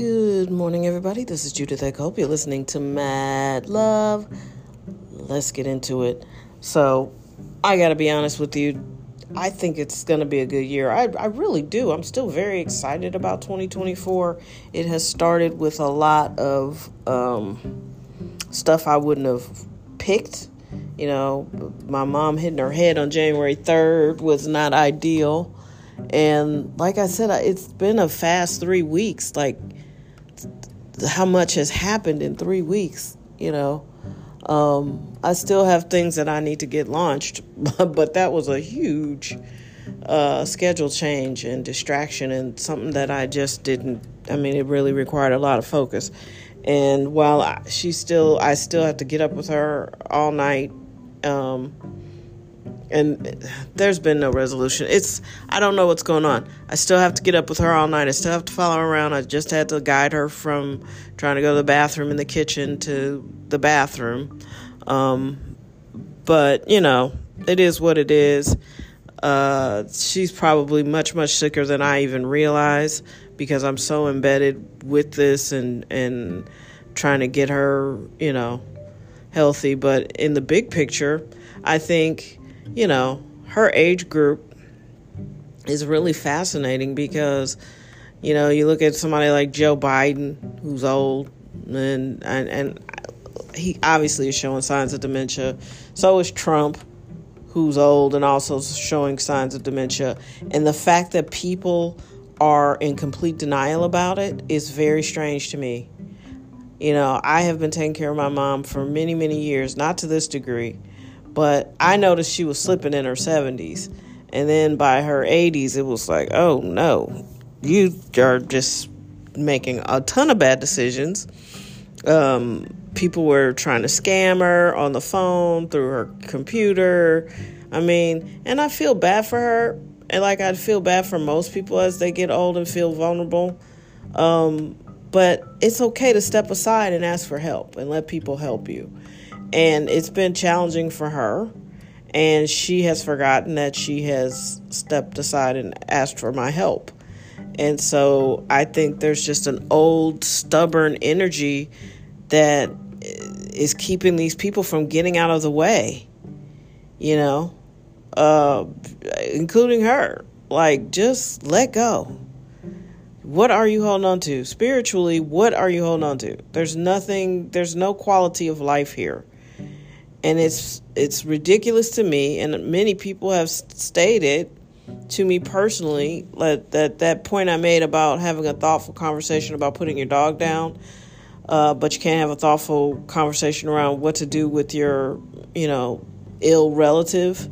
Good morning, everybody. This is Judith I hope you're listening to Mad Love. Let's get into it. So, I got to be honest with you. I think it's going to be a good year. I, I really do. I'm still very excited about 2024. It has started with a lot of um, stuff I wouldn't have picked. You know, my mom hitting her head on January 3rd was not ideal. And like I said, it's been a fast three weeks. Like, how much has happened in three weeks, you know? Um, I still have things that I need to get launched, but that was a huge uh, schedule change and distraction, and something that I just didn't. I mean, it really required a lot of focus. And while I, she still, I still have to get up with her all night. Um, and there's been no resolution. It's I don't know what's going on. I still have to get up with her all night. I still have to follow her around. I just had to guide her from trying to go to the bathroom in the kitchen to the bathroom. Um, but you know, it is what it is. Uh, she's probably much much sicker than I even realize because I'm so embedded with this and and trying to get her, you know, healthy. But in the big picture, I think you know, her age group is really fascinating because, you know, you look at somebody like Joe Biden, who's old, and and, and he obviously is showing signs of dementia. So is Trump, who's old and also showing signs of dementia. And the fact that people are in complete denial about it is very strange to me. You know, I have been taking care of my mom for many, many years, not to this degree. But I noticed she was slipping in her 70s. And then by her 80s, it was like, oh no, you are just making a ton of bad decisions. Um, people were trying to scam her on the phone through her computer. I mean, and I feel bad for her. And like I feel bad for most people as they get old and feel vulnerable. Um, but it's okay to step aside and ask for help and let people help you. And it's been challenging for her. And she has forgotten that she has stepped aside and asked for my help. And so I think there's just an old, stubborn energy that is keeping these people from getting out of the way, you know, uh, including her. Like, just let go. What are you holding on to? Spiritually, what are you holding on to? There's nothing, there's no quality of life here and it's it's ridiculous to me and many people have stated to me personally that that, that point I made about having a thoughtful conversation about putting your dog down uh, but you can't have a thoughtful conversation around what to do with your you know ill relative.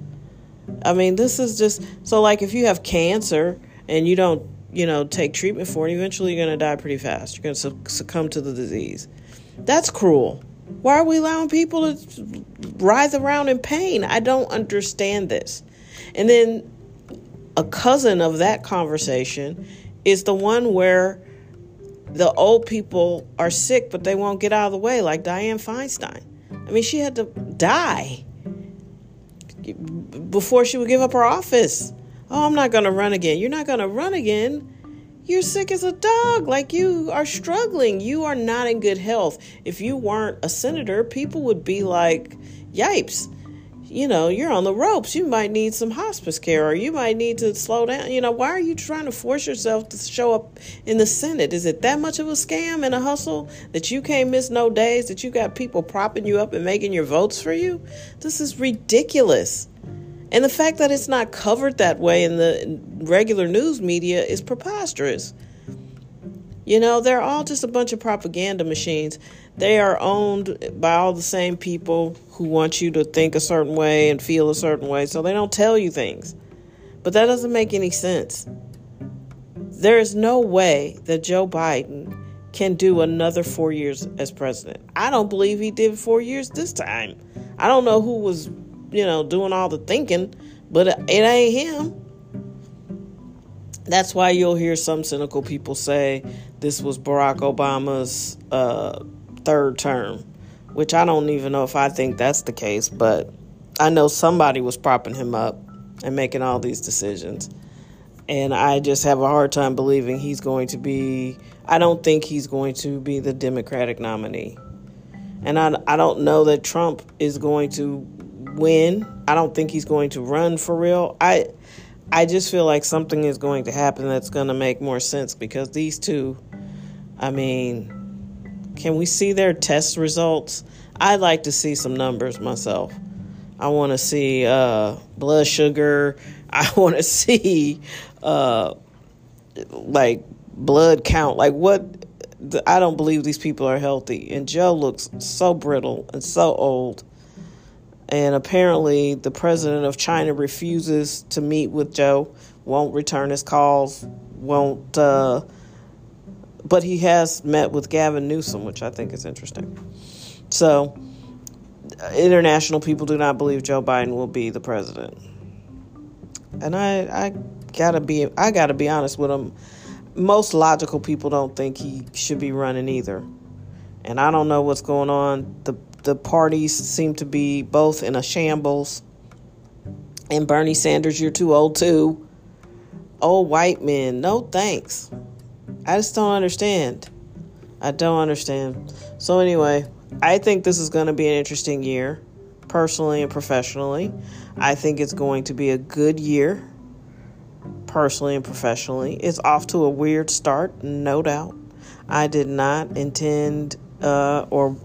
I mean this is just so like if you have cancer and you don't you know take treatment for it eventually you're going to die pretty fast. You're going to succumb to the disease. That's cruel why are we allowing people to writhe around in pain? I don't understand this. And then a cousin of that conversation is the one where the old people are sick, but they won't get out of the way, like Dianne Feinstein. I mean, she had to die before she would give up her office. Oh, I'm not going to run again. You're not going to run again you're sick as a dog. Like you are struggling. You are not in good health. If you weren't a senator, people would be like, yipes. You know, you're on the ropes. You might need some hospice care or you might need to slow down. You know, why are you trying to force yourself to show up in the Senate? Is it that much of a scam and a hustle that you can't miss no days, that you got people propping you up and making your votes for you? This is ridiculous. And the fact that it's not covered that way in the regular news media is preposterous. You know, they're all just a bunch of propaganda machines. They are owned by all the same people who want you to think a certain way and feel a certain way, so they don't tell you things. But that doesn't make any sense. There is no way that Joe Biden can do another four years as president. I don't believe he did four years this time. I don't know who was you know, doing all the thinking, but it ain't him. That's why you'll hear some cynical people say this was Barack Obama's uh, third term, which I don't even know if I think that's the case, but I know somebody was propping him up and making all these decisions. And I just have a hard time believing he's going to be I don't think he's going to be the Democratic nominee. And I, I don't know that Trump is going to win. I don't think he's going to run for real. I I just feel like something is going to happen that's going to make more sense because these two I mean, can we see their test results? I'd like to see some numbers myself. I want to see uh, blood sugar. I want to see uh, like blood count. Like what? I don't believe these people are healthy. And Joe looks so brittle and so old. And apparently, the president of China refuses to meet with Joe, won't return his calls, won't. Uh, but he has met with Gavin Newsom, which I think is interesting. So, international people do not believe Joe Biden will be the president. And I, I gotta be, I gotta be honest with him. Most logical people don't think he should be running either. And I don't know what's going on. The the parties seem to be both in a shambles. And Bernie Sanders, you're too old too. Old white men, no thanks. I just don't understand. I don't understand. So, anyway, I think this is going to be an interesting year, personally and professionally. I think it's going to be a good year, personally and professionally. It's off to a weird start, no doubt. I did not intend uh, or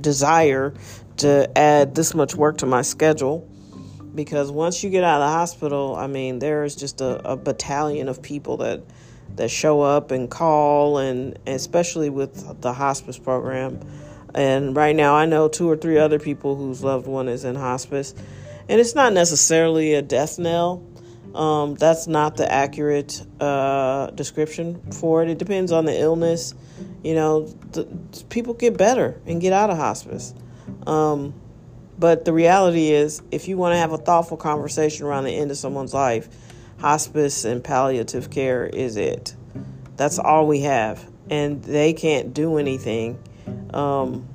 desire to add this much work to my schedule because once you get out of the hospital, I mean, there is just a, a battalion of people that that show up and call, and, and especially with the hospice program. And right now, I know two or three other people whose loved one is in hospice, and it's not necessarily a death knell. Um, that's not the accurate uh, description for it. It depends on the illness you know, people get better and get out of hospice. Um, but the reality is, if you want to have a thoughtful conversation around the end of someone's life, hospice and palliative care is it. That's all we have. And they can't do anything. Um,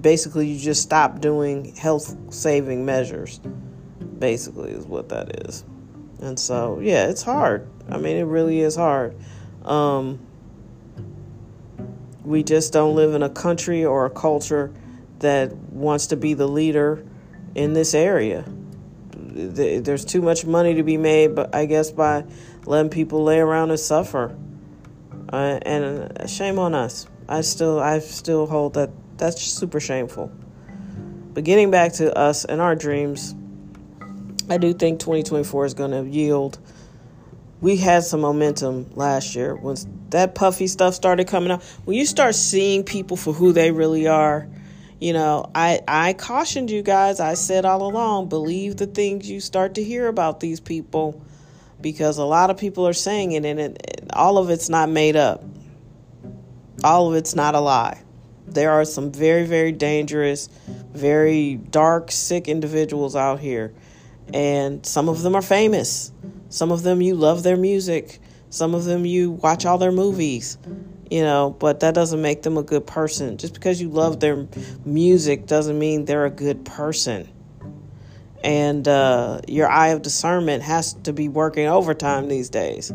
basically, you just stop doing health saving measures, basically, is what that is. And so, yeah, it's hard. I mean, it really is hard. Um, we just don't live in a country or a culture that wants to be the leader in this area. There's too much money to be made, but I guess by letting people lay around and suffer. Uh, and uh, shame on us. I still, I still hold that that's super shameful. But getting back to us and our dreams, I do think 2024 is going to yield we had some momentum last year when that puffy stuff started coming out. When you start seeing people for who they really are, you know, I I cautioned you guys. I said all along, believe the things you start to hear about these people because a lot of people are saying it and it, all of it's not made up. All of it's not a lie. There are some very very dangerous, very dark, sick individuals out here and some of them are famous some of them you love their music. Some of them you watch all their movies, you know, but that doesn't make them a good person. Just because you love their music doesn't mean they're a good person. And uh, your eye of discernment has to be working overtime these days.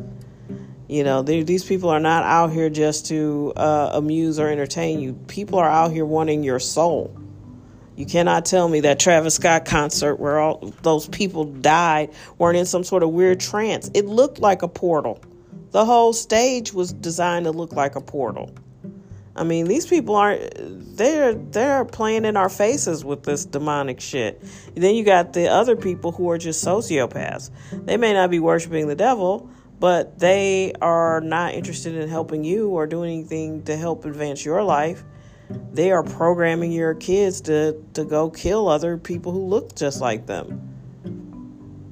You know, these people are not out here just to uh, amuse or entertain you. People are out here wanting your soul. You cannot tell me that Travis Scott concert where all those people died weren't in some sort of weird trance. It looked like a portal. The whole stage was designed to look like a portal. I mean, these people aren't they're they're playing in our faces with this demonic shit. Then you got the other people who are just sociopaths. They may not be worshiping the devil, but they are not interested in helping you or doing anything to help advance your life they are programming your kids to, to go kill other people who look just like them.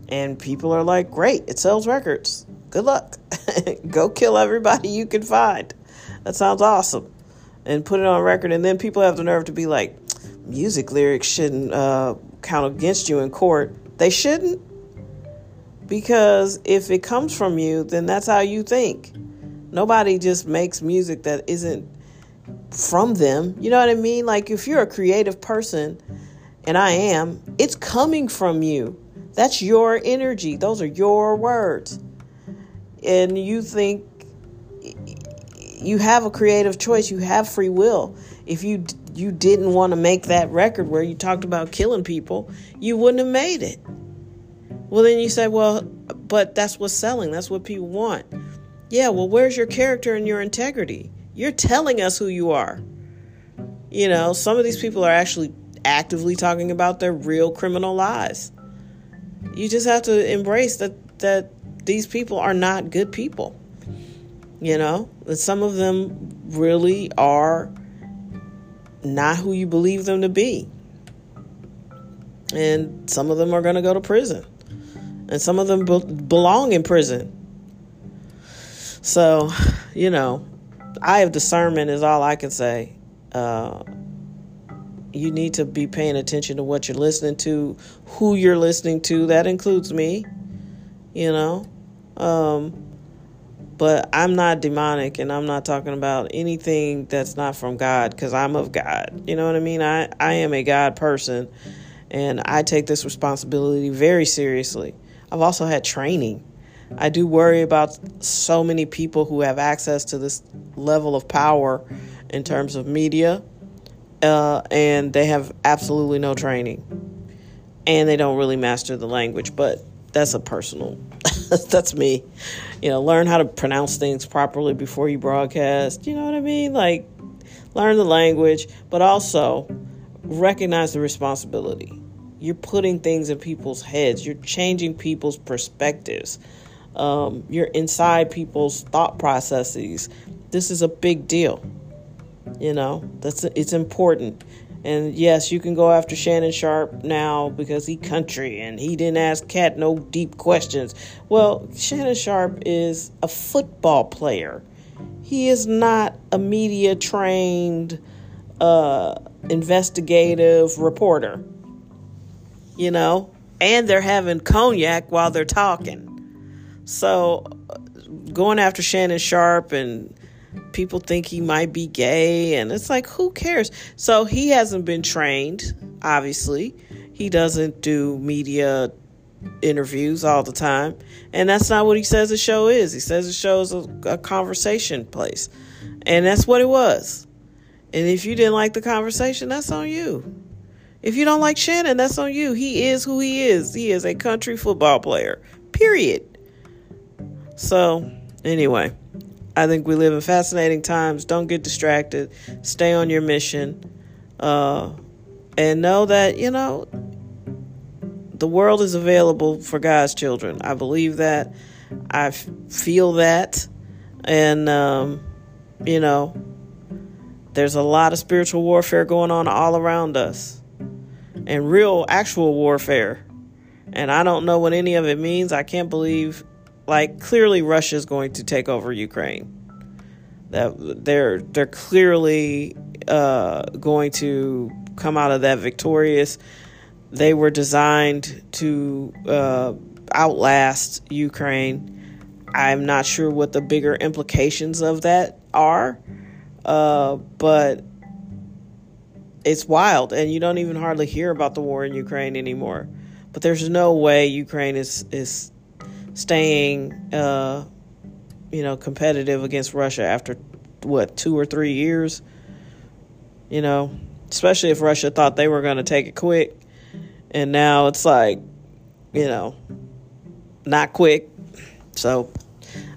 And people are like, great, it sells records. Good luck. go kill everybody you can find. That sounds awesome. And put it on record. And then people have the nerve to be like, music lyrics shouldn't uh, count against you in court. They shouldn't. Because if it comes from you, then that's how you think. Nobody just makes music that isn't from them. You know what I mean? Like if you're a creative person, and I am, it's coming from you. That's your energy. Those are your words. And you think you have a creative choice. You have free will. If you you didn't want to make that record where you talked about killing people, you wouldn't have made it. Well, then you say, well, but that's what's selling. That's what people want. Yeah, well, where's your character and your integrity? You're telling us who you are. You know, some of these people are actually actively talking about their real criminal lives. You just have to embrace that that these people are not good people. You know, that some of them really are not who you believe them to be. And some of them are going to go to prison. And some of them be- belong in prison. So, you know, I have discernment, is all I can say. Uh, you need to be paying attention to what you're listening to, who you're listening to. That includes me, you know. Um, but I'm not demonic and I'm not talking about anything that's not from God because I'm of God. You know what I mean? I, I am a God person and I take this responsibility very seriously. I've also had training. I do worry about so many people who have access to this level of power in terms of media, uh, and they have absolutely no training, and they don't really master the language. But that's a personal that's me. You know learn how to pronounce things properly before you broadcast you know what i mean? Like learn the language but also recognize the responsibility. You're putting things in people's heads. You're changing people's perspectives um, you're inside people's thought processes this is a big deal you know that's it's important and yes, you can go after Shannon Sharpe now because he country and he didn't ask Katt no deep questions. Well, Shannon Sharpe is a football player. He is not a media trained uh, investigative reporter. You know, and they're having cognac while they're talking. So going after Shannon Sharpe and people think he might be gay and it's like who cares? So he hasn't been trained obviously. He doesn't do media interviews all the time. And that's not what he says the show is. He says the show is a, a conversation place. And that's what it was. And if you didn't like the conversation that's on you. If you don't like shannon that's on you. He is who he is. He is a country football player period so anyway I think we live in fascinating times. Don't get distracted. Stay on your mission. Uh, and know that, you know, the world is available for God's children. I believe that. I feel that. And, um, you know, there's a lot of spiritual warfare going on all around us and real, actual warfare. And I don't know what any of it means. I can't believe like clearly Russia is going to take over Ukraine. That they're they're clearly uh, going to come out of that victorious. They were designed to uh, outlast Ukraine. I'm not sure what the bigger implications of that are, uh, but it's wild, and you don't even hardly hear about the war in Ukraine anymore. But there's no way Ukraine is is staying, uh, you know, competitive against Russia after what two or three years. You know, especially if Russia thought they were going to take it quick, and now it's like, you know, not quick. So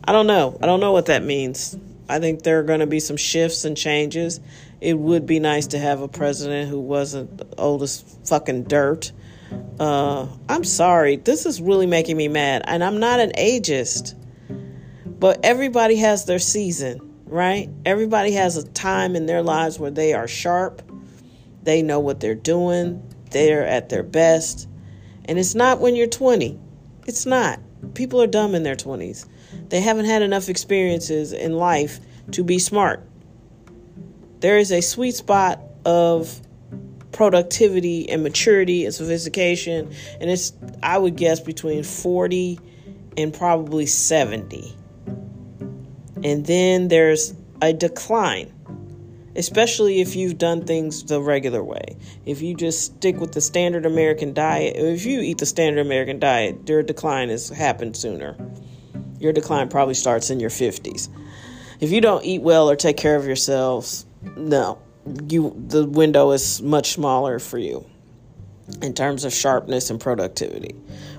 I don't know. I don't know what that means. I think there are going to be some shifts and changes. It would be nice to have a president who wasn't old as fucking dirt uh, I'm sorry. This is really making me mad. And I'm not an ageist. But everybody has their season, right? Everybody has a time in their lives where they are sharp. They know what they're doing. They're at their best. And it's not when you're 20. It's not. People are dumb in their 20s. They haven't had enough experiences in life to be smart. There is a sweet spot of productivity and maturity and sophistication. And it's, I would guess, between 40 and probably 70. And then there's a decline, especially if you've done things the regular way. If you just stick with the standard American diet, if you eat the standard American diet, your decline has happened sooner. Your decline probably starts in your 50s. if you don't eat well or take care of yourselves, no, you the window is much smaller for you in terms of sharpness and productivity.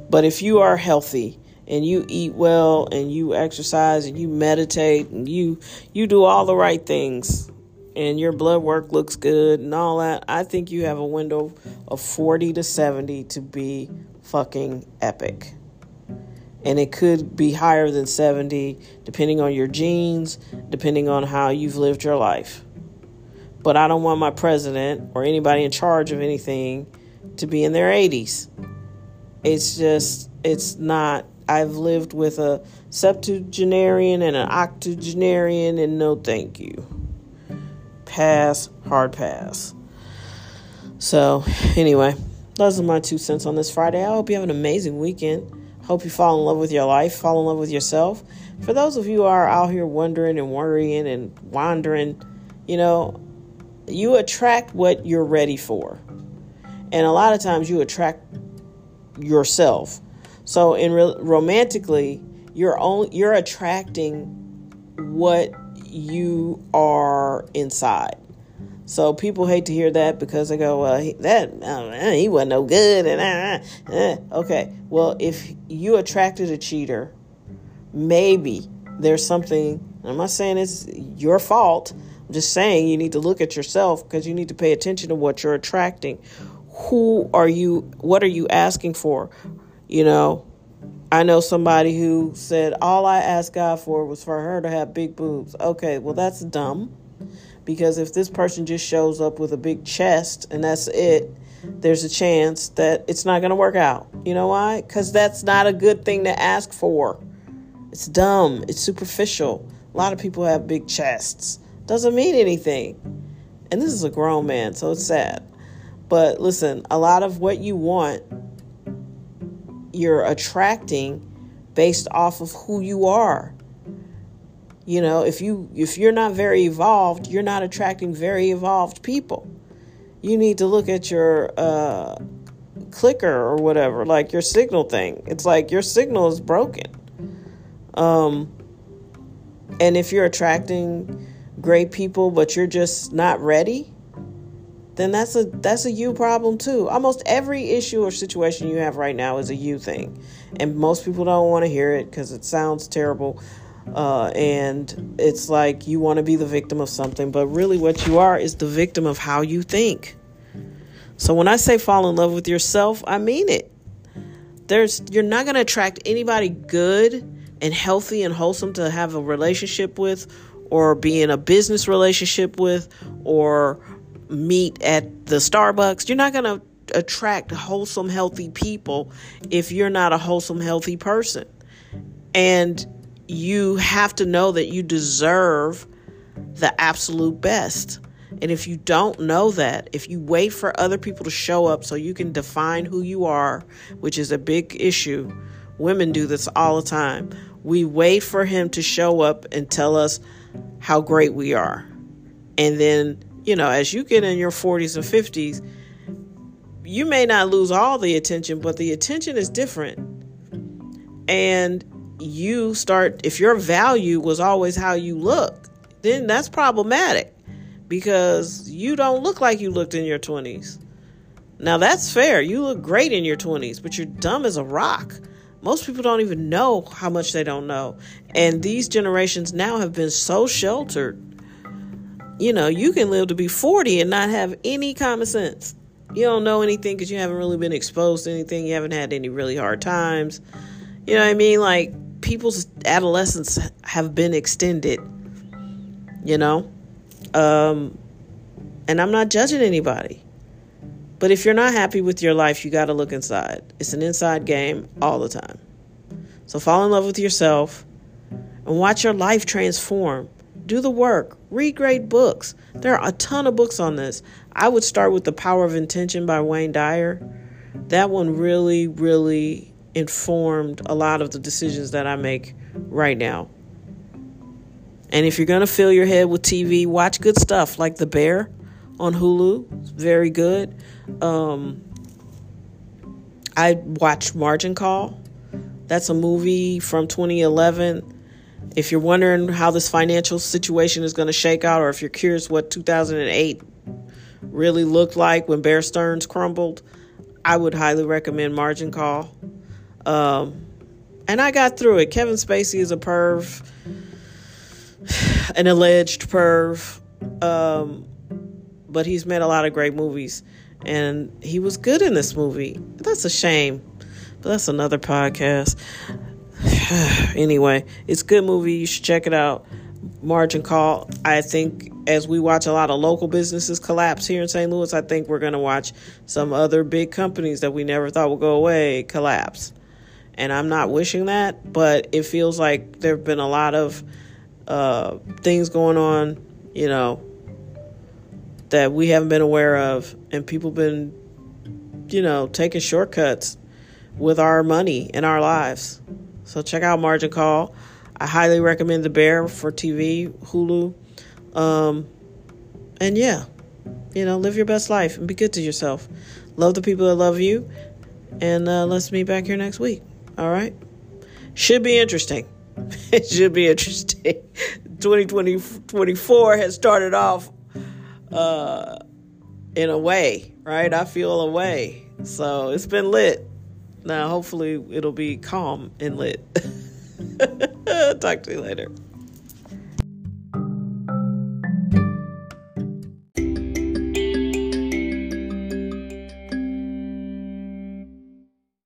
But if you are healthy and you eat well and you exercise and you meditate and you you do all the right things and your blood work looks good and all that, I think you have a window of 40 to 70 to be fucking epic. And it could be higher than 70 depending on your genes, depending on how you've lived your life. But I don't want my president or anybody in charge of anything to be in their 80s. It's just, it's not. I've lived with a septuagenarian and an octogenarian, and no thank you. Pass, hard pass. So, anyway, those are my two cents on this Friday. I hope you have an amazing weekend. Hope you fall in love with your life, fall in love with yourself. For those of you who are out here wondering and worrying and wandering, you know, you attract what you're ready for. And a lot of times you attract yourself. So in re- romantically, you're only you're attracting what you are inside. So people hate to hear that because they go, "Well, he, that uh, he wasn't no good." And uh, uh. okay, well, if you attracted a cheater, maybe there's something. I'm not saying it's your fault. I'm just saying you need to look at yourself because you need to pay attention to what you're attracting. Who are you what are you asking for? You know i know somebody who said all i asked god for was for her to have big boobs. Okay well that's dumb because if this person just shows up with a big chest and that's it there's a chance that it's not going to work out. You know why? Because that's not a good thing to ask for. It's dumb. It's superficial. A lot of people have big chests doesn't mean anything and this is a grown man so it's sad but listen, a lot of what you want, you're attracting based off of who you are. You know, if you if you're not very evolved, you're not attracting very evolved people. You need to look at your uh, clicker or whatever, like your signal thing. It's like your signal is broken. Um, and if you're attracting great people, but you're just not ready, then that's a that's a you problem too. Almost every issue or situation you have right now is a you thing, and most people don't want to hear it because it sounds terrible, uh, and it's like you want to be the victim of something, but really what you are is the victim of how you think. So when I say fall in love with yourself, I mean it. There's you're not going to attract anybody good and healthy and wholesome to have a relationship with or be in a business relationship with or meet at the Starbucks, you're not going to attract wholesome, healthy people if you're not a wholesome, healthy person. And you have to know that you deserve the absolute best. And if you don't know that, if you wait for other people to show up so you can define who you are, which is a big issue, women do this all the time. We wait for him to show up and tell us how great we are. And then you know, as you get in your 40s and 50s, you may not lose all the attention, but the attention is different. And you start, if your value was always how you look, then that's problematic because you don't look like you looked in your 20s. Now, that's fair. You look great in your 20s, but you're dumb as a rock. Most people don't even know how much they don't know. And these generations now have been so sheltered you know, you can live to be 40 and not have any common sense. You don't know anything because you haven't really been exposed to anything. You haven't had any really hard times. You know what I mean? Like, people's adolescence have been extended, you know? Um, and I'm not judging anybody. But if you're not happy with your life, you got to look inside. It's an inside game all the time. So fall in love with yourself and watch your life transform. Do the work. Read great books. There are a ton of books on this. I would start with The Power of Intention by Wayne Dyer. That one really, really informed a lot of the decisions that I make right now. And if you're going to fill your head with TV, watch good stuff like The Bear on Hulu. Very good. Um, I watched Margin Call. That's a movie from 2011 if you're wondering how this financial situation is going to shake out, or if you're curious what 2008 really looked like when Bear Stearns crumbled, I would highly recommend Margin Call. Um, and I got through it. Kevin Spacey is a perv, an alleged perv, um, but he's made a lot of great movies, and he was good in this movie. That's a shame, but that's another podcast. anyway, it's a good movie. You should check it out. Margin Call. I think as we watch a lot of local businesses collapse here in St. Louis, I think we're going to watch some other big companies that we never thought would go away collapse and I'm not wishing that, but it feels like there have been a lot of uh, things going on, you know, that we haven't been aware of, and people been, you know, taking shortcuts with our money in our lives. So check out Margin Call. I highly recommend The Bear for TV, Hulu. Um, and yeah, you know, live your best life and be good to yourself. Love the people that love you. And uh, let's meet back here next week. All right. Should be interesting. it should be interesting. 2020 24 has started off uh, in a way, right? I feel a way. So it's been lit. Now, hopefully, it'll be calm and lit. Talk to you later.